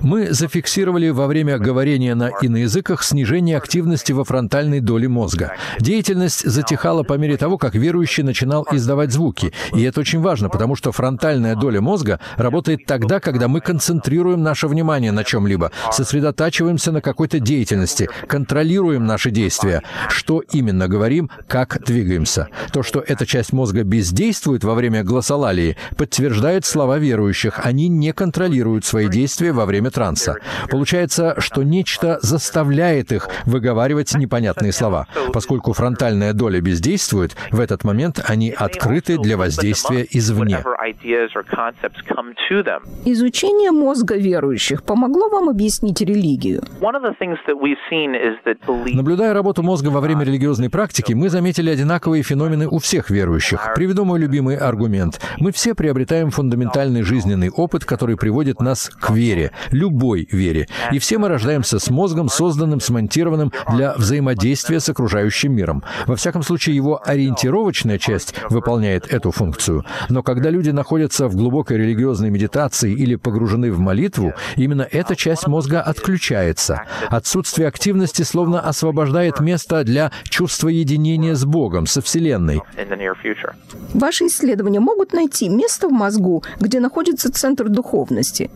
Мы зафиксировали во время говорения на иноязыках снижение активности во фронтальной доле мозга. Деятельность затихала по мере того, как верующий начинал издавать звуки. И это очень важно, потому что фронтальная доля мозга работает тогда, когда мы концентрируем наше внимание на чем-либо, сосредотачиваемся на какой-то деятельности, контролируем наши действия, что именно говорим, как двигаемся. То, что эта часть мозга бездействует во время гласолалии, подтверждает слова верующих. Они не контролируют свои действия во время транса. Получается, что нечто заставляет их выговаривать непонятные слова. Поскольку фронтальная доля бездействует, в этот момент они открыты для воздействия извне. Изучение мозга верующих помогло вам объяснить религию? Наблюдая работу мозга во время религиозной практики мы заметили одинаковые феномены у всех верующих. Приведу мой любимый аргумент. Мы все приобретаем фундаментальный жизненный опыт, который приводит нас к вере, любой вере. И все мы рождаемся с мозгом, созданным, смонтированным для взаимодействия с окружающим миром. Во всяком случае, его ориентировочная часть выполняет эту функцию. Но когда люди находятся в глубокой религиозной медитации или погружены в молитву, именно эта часть мозга отключается. Отсутствие активности словно освобождает место для чувства единения с Богом, со Вселенной. Ваши исследования могут найти место в мозгу, где находится центр духовности?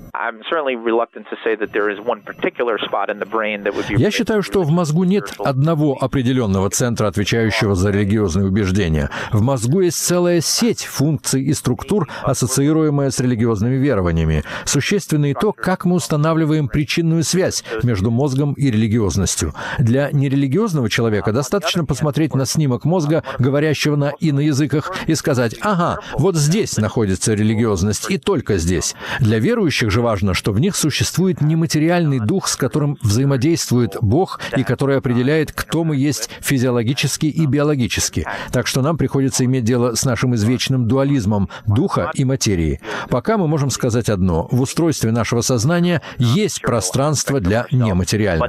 Я считаю, что в мозгу нет одного определенного центра, отвечающего за религиозные убеждения. В мозгу есть целая сеть функций и структур, ассоциируемая с религиозными верованиями. Существенно и то, как мы устанавливаем причинную связь между мозгом и религиозностью. Для нерелигиозного человека достаточно посмотреть на снимок мозга, говорящего на иноязыках, и сказать «Ага, вот здесь находится религиозность, и только здесь». Для верующих же важно, что в них существует нематериальный дух, с которым взаимодействует Бог и который определяет, кто мы есть физиологически и биологически. Так что нам приходится иметь дело с нашим извечным дуализмом духа и материи. Пока мы можем сказать одно. В устройстве нашего сознания есть пространство для нематериального.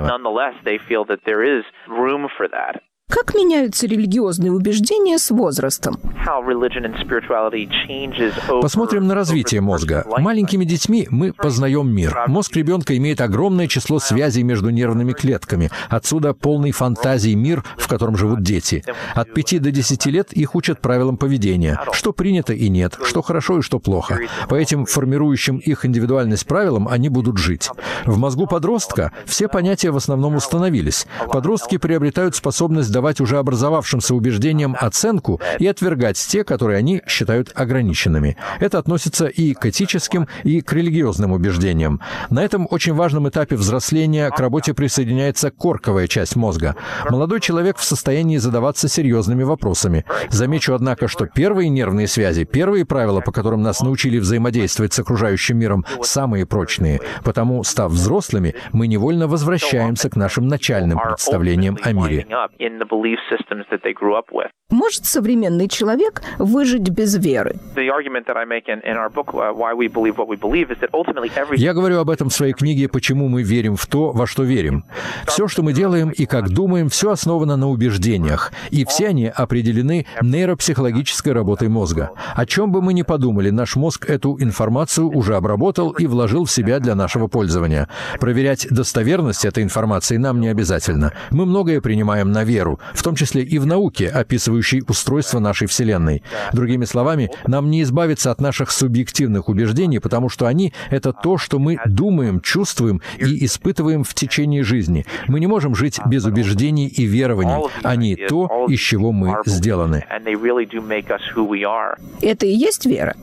Как меняются религиозные убеждения с возрастом? Посмотрим на развитие мозга. Маленькими детьми мы познаем мир. Мозг ребенка имеет огромное число связей между нервными клетками. Отсюда полный фантазии мир, в котором живут дети. От 5 до 10 лет их учат правилам поведения. Что принято и нет, что хорошо и что плохо. По этим формирующим их индивидуальность правилам они будут жить. В мозгу подростка все понятия в основном установились. Подростки приобретают способность давать уже образовавшимся убеждениям оценку и отвергать те, которые они считают ограниченными. Это относится и к этическим, и к религиозным убеждениям. На этом очень важном этапе взросления к работе присоединяется корковая часть мозга. Молодой человек в состоянии задаваться серьезными вопросами. Замечу, однако, что первые нервные связи, первые правила, по которым нас научили взаимодействовать с окружающим миром, самые прочные. Потому, став взрослыми, мы невольно возвращаемся к нашим начальным представлениям о мире. Может современный человек выжить без веры? Я говорю об этом в своей книге «Почему мы верим в то, во что верим». Все, что мы делаем и как думаем, все основано на убеждениях, и все они определены нейропсихологической работой мозга. О чем бы мы ни подумали, наш мозг эту информацию уже обработал и вложил в себя для нашего пользования. Проверять достоверность этой информации нам не обязательно. Мы многое принимаем на веру, в том числе и в науке, описывающей устройство нашей Вселенной. Другими словами, нам не избавиться от наших субъективных убеждений, потому что они — это то, что мы думаем, чувствуем и испытываем в течение жизни. Мы не можем жить без убеждений и верований. Они — то, из чего мы сделаны. Это и есть вера?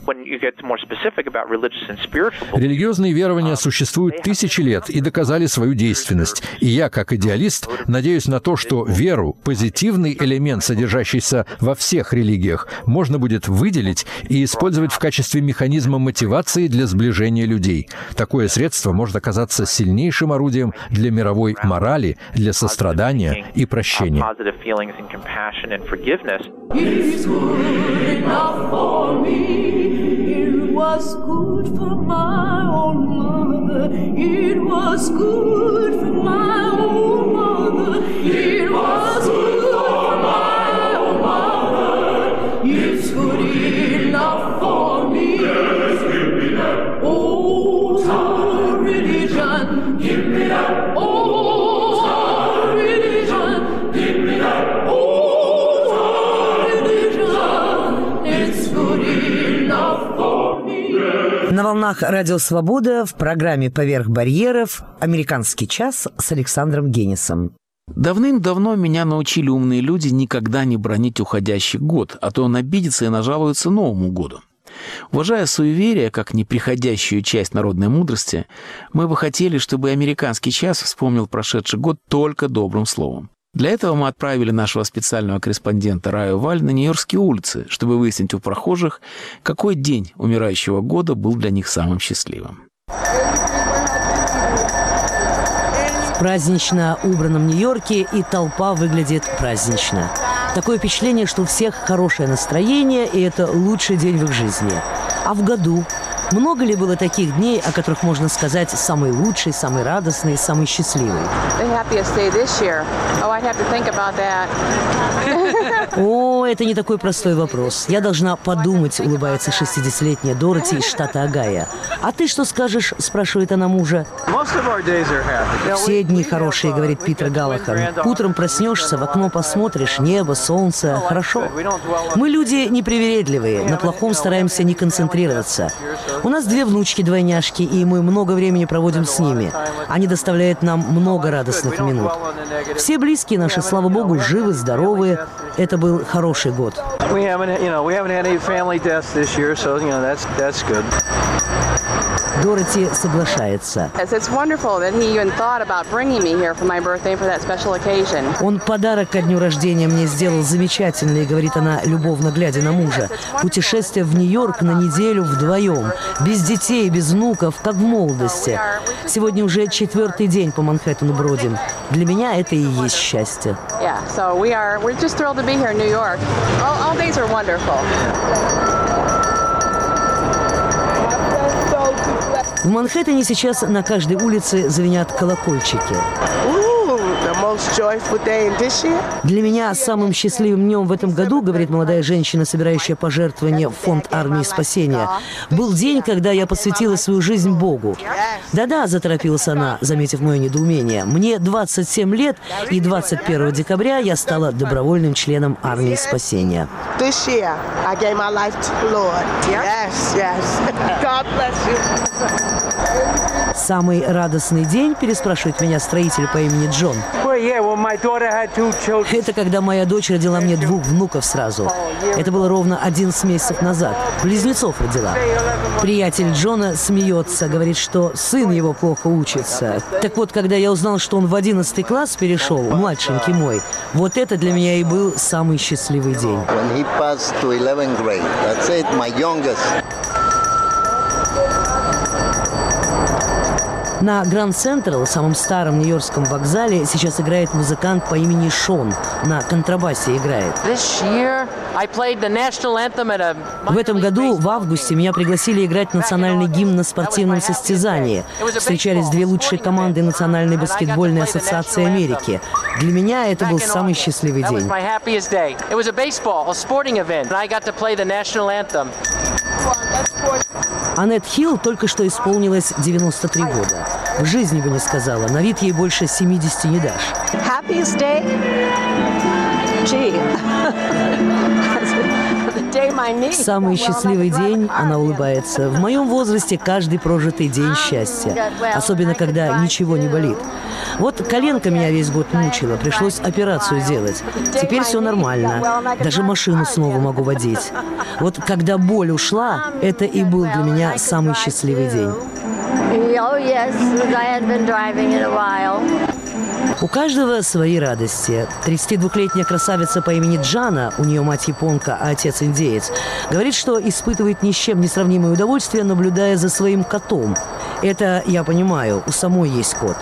Религиозные верования существуют тысячи лет и доказали свою действенность. И я, как идеалист, надеюсь на то, что веру, позитивный элемент, содержащийся во всех религиях, можно будет выделить и использовать в качестве механизма мотивации для сближения людей. Такое средство может оказаться сильнейшим орудием для мировой морали, для сострадания и прощения. It was good for my own mother. It was волнах Радио Свобода в программе «Поверх барьеров» «Американский час» с Александром Генисом. Давным-давно меня научили умные люди никогда не бронить уходящий год, а то он обидится и нажалуется Новому году. Уважая суеверие как неприходящую часть народной мудрости, мы бы хотели, чтобы американский час вспомнил прошедший год только добрым словом. Для этого мы отправили нашего специального корреспондента Раю Валь на Нью-Йоркские улицы, чтобы выяснить у прохожих, какой день умирающего года был для них самым счастливым. Празднично убранном Нью-Йорке и толпа выглядит празднично. Такое впечатление, что у всех хорошее настроение, и это лучший день в их жизни. А в году много ли было таких дней, о которых можно сказать самый лучший, самый радостный, самый счастливый? О, это не такой простой вопрос. Я должна подумать, улыбается 60-летняя Дороти из штата Огайо. А ты что скажешь, спрашивает она мужа. Все дни хорошие, говорит Питер Галлахер. Утром проснешься, в окно посмотришь, небо, солнце, хорошо. Мы люди непривередливые, на плохом стараемся не концентрироваться. У нас две внучки-двойняшки, и мы много времени проводим с ними. Они доставляют нам много радостных минут. Все близкие наши, слава богу, живы, здоровы. Это был хороший год. We haven't, you know, we haven't had any family deaths this year, so you know that's that's good. Дороти соглашается. Он подарок ко дню рождения мне сделал замечательный, говорит она, любовно глядя на мужа. Путешествие в Нью-Йорк на неделю вдвоем, без детей, без внуков, как в молодости. Сегодня уже четвертый день по Манхэттену бродим. Для меня это и есть счастье. Yeah, so we are we're just thrilled to be here in New York. All, all days are wonderful. В Манхэттене сейчас на каждой улице звенят колокольчики. Для меня самым счастливым днем в этом году, говорит молодая женщина, собирающая пожертвования в фонд армии спасения, был день, когда я посвятила свою жизнь Богу. Да-да, заторопилась она, заметив мое недоумение. Мне 27 лет, и 21 декабря я стала добровольным членом армии спасения. Yes, yes. God bless you. Самый радостный день, переспрашивает меня строитель по имени Джон. Это когда моя дочь родила мне двух внуков сразу. Это было ровно 11 месяцев назад. Близнецов родила. Приятель Джона смеется, говорит, что сын его плохо учится. Так вот, когда я узнал, что он в 11 класс перешел, младшенький мой, вот это для меня и был самый счастливый день. На Гранд Централ, самом старом нью-йоркском вокзале, сейчас играет музыкант по имени Шон. На контрабасе играет. В этом году, в августе, меня пригласили играть национальный гимн на спортивном состязании. Встречались две лучшие команды Национальной баскетбольной ассоциации Америки. Для меня это был самый счастливый день. my happiest day. It was a baseball, a sporting event, and I got to play the national anthem. Аннет Хилл только что исполнилось 93 года. В жизни бы не сказала, на вид ей больше 70 не дашь. Happiest day? Gee. Самый счастливый день, она улыбается. В моем возрасте каждый прожитый день счастья. Особенно, когда ничего не болит. Вот коленка меня весь год мучила, пришлось операцию делать. Теперь все нормально. Даже машину снова могу водить. Вот когда боль ушла, это и был для меня самый счастливый день. Oh, yes, I had been driving in a while. У каждого свои радости. 32-летняя красавица по имени Джана, у нее мать японка, а отец индеец, говорит, что испытывает ни с чем не удовольствие, наблюдая за своим котом. Это я понимаю, у самой есть кот.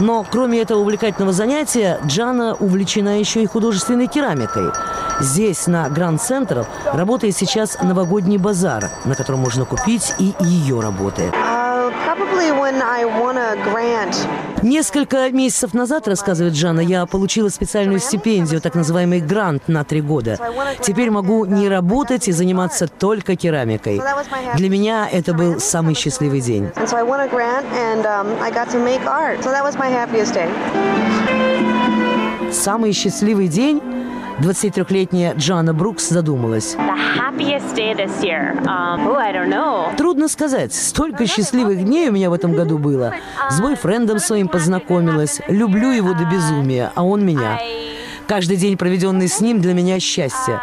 Но кроме этого увлекательного занятия, Джана увлечена еще и художественной керамикой. Здесь, на Гранд Центр, работает сейчас новогодний базар, на котором можно купить и ее работы. Uh, Несколько месяцев назад, рассказывает Жанна, я получила специальную стипендию, так называемый грант на три года. Теперь могу не работать и заниматься только керамикой. Для меня это был самый счастливый день. Um. Самый счастливый день 23-летняя Джана Брукс задумалась. Um, oh. Трудно сказать. Столько счастливых дней у меня в этом году было. С бойфрендом своим познакомилась. Люблю его до безумия, а он меня. Каждый день, проведенный с ним, для меня счастье.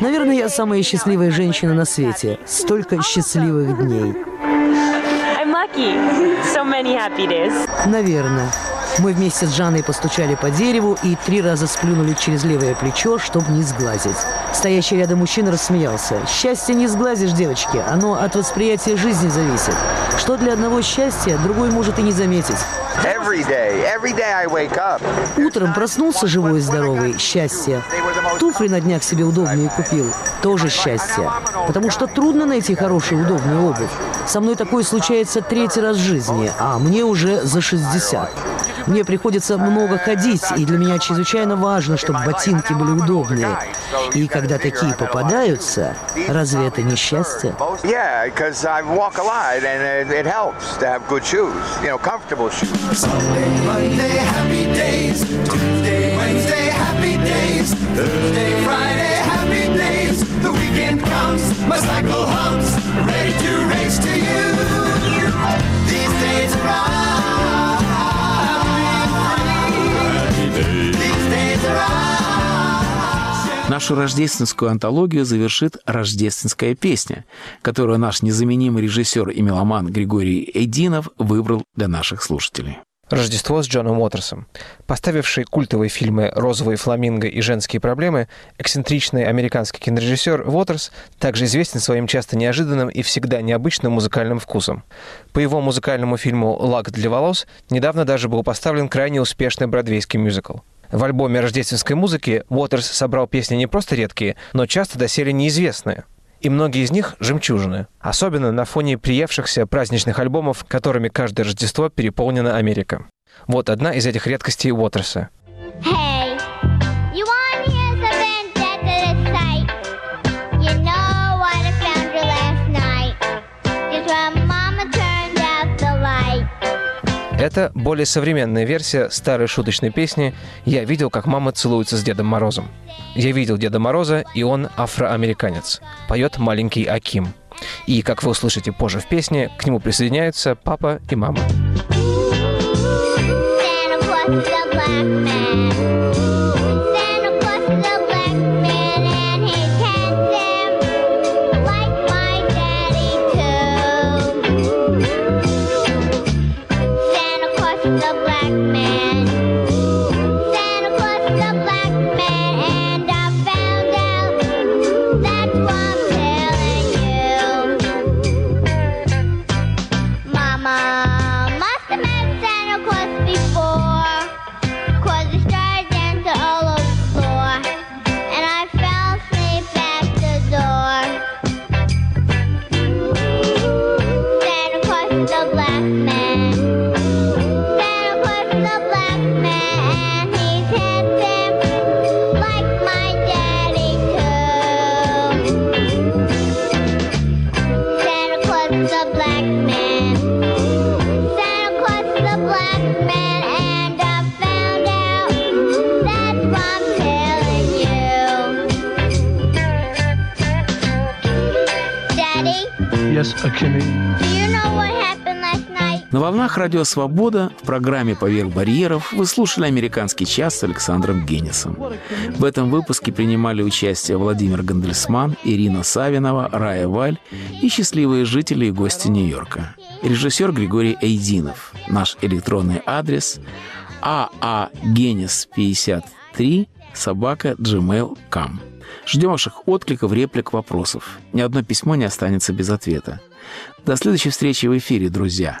Наверное, я самая счастливая женщина на свете. Столько счастливых дней. Наверное. Мы вместе с Жанной постучали по дереву и три раза сплюнули через левое плечо, чтобы не сглазить. Стоящий рядом мужчина рассмеялся. «Счастье не сглазишь, девочки. Оно от восприятия жизни зависит. Что для одного счастья, другой может и не заметить. Утром проснулся живой и здоровый – счастье. Туфли на днях себе удобные купил – тоже счастье. Потому что трудно найти хорошую удобную обувь. Со мной такое случается третий раз в жизни, а мне уже за 60. Мне приходится много ходить, и для меня чрезвычайно важно, чтобы ботинки были удобные. И когда такие попадаются, разве это не счастье? Sunday, Monday, happy days. Tuesday, Wednesday, happy days. Thursday, Нашу рождественскую антологию завершит рождественская песня, которую наш незаменимый режиссер и меломан Григорий Эйдинов выбрал для наших слушателей. Рождество с Джоном Уотерсом. Поставивший культовые фильмы «Розовые фламинго» и «Женские проблемы», эксцентричный американский кинорежиссер Уотерс также известен своим часто неожиданным и всегда необычным музыкальным вкусом. По его музыкальному фильму «Лак для волос» недавно даже был поставлен крайне успешный бродвейский мюзикл. В альбоме рождественской музыки Уотерс собрал песни не просто редкие, но часто доселе неизвестные. И многие из них – жемчужины. Особенно на фоне приевшихся праздничных альбомов, которыми каждое Рождество переполнена Америка. Вот одна из этих редкостей Уотерса. Hey, Это более современная версия старой шуточной песни «Я видел, как мама целуется с Дедом Морозом». «Я видел Деда Мороза, и он афроамериканец», поет маленький Аким. И, как вы услышите позже в песне, к нему присоединяются папа и мама. Santa Claus a black man. Радио Свобода в программе «Поверх барьеров» вы слушали «Американский час» с Александром Генисом. В этом выпуске принимали участие Владимир Гандельсман, Ирина Савинова, Рая Валь и счастливые жители и гости Нью-Йорка. Режиссер Григорий Эйдинов. Наш электронный адрес aagеnis53 собака gmail.com. Ждем ваших откликов, реплик, вопросов. Ни одно письмо не останется без ответа. До следующей встречи в эфире, друзья.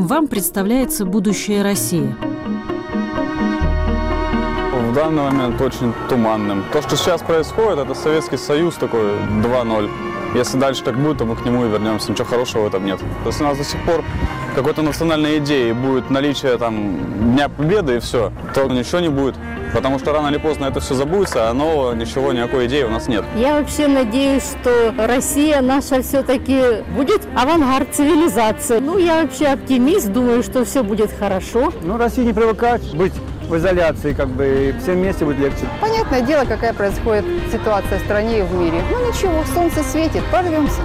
Каким вам представляется будущее России? В данный момент очень туманным. То, что сейчас происходит, это Советский Союз такой 2-0. Если дальше так будет, то мы к нему и вернемся. Ничего хорошего в этом нет. Если у нас до сих пор какой-то национальной идеи будет наличие там Дня Победы и все, то ничего не будет. Потому что рано или поздно это все забудется, а нового ничего, никакой идеи у нас нет. Я вообще надеюсь, что Россия наша все-таки будет авангард цивилизации. Ну, я вообще оптимист, думаю, что все будет хорошо. Ну, Россия не привыкает быть в изоляции, как бы, и всем вместе будет легче. Понятное дело, какая происходит ситуация в стране и в мире. Ну ничего, солнце светит, порвемся.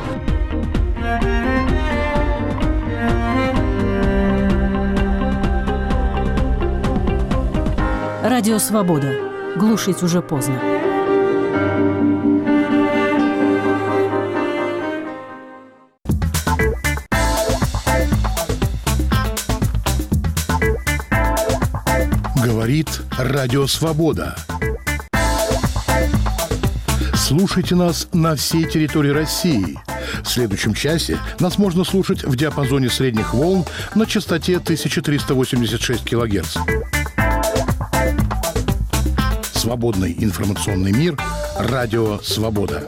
Радио «Свобода». Глушить уже поздно. Говорит Радио Свобода. Слушайте нас на всей территории России. В следующем часе нас можно слушать в диапазоне средних волн на частоте 1386 кГц. Свободный информационный мир. Радио Свобода.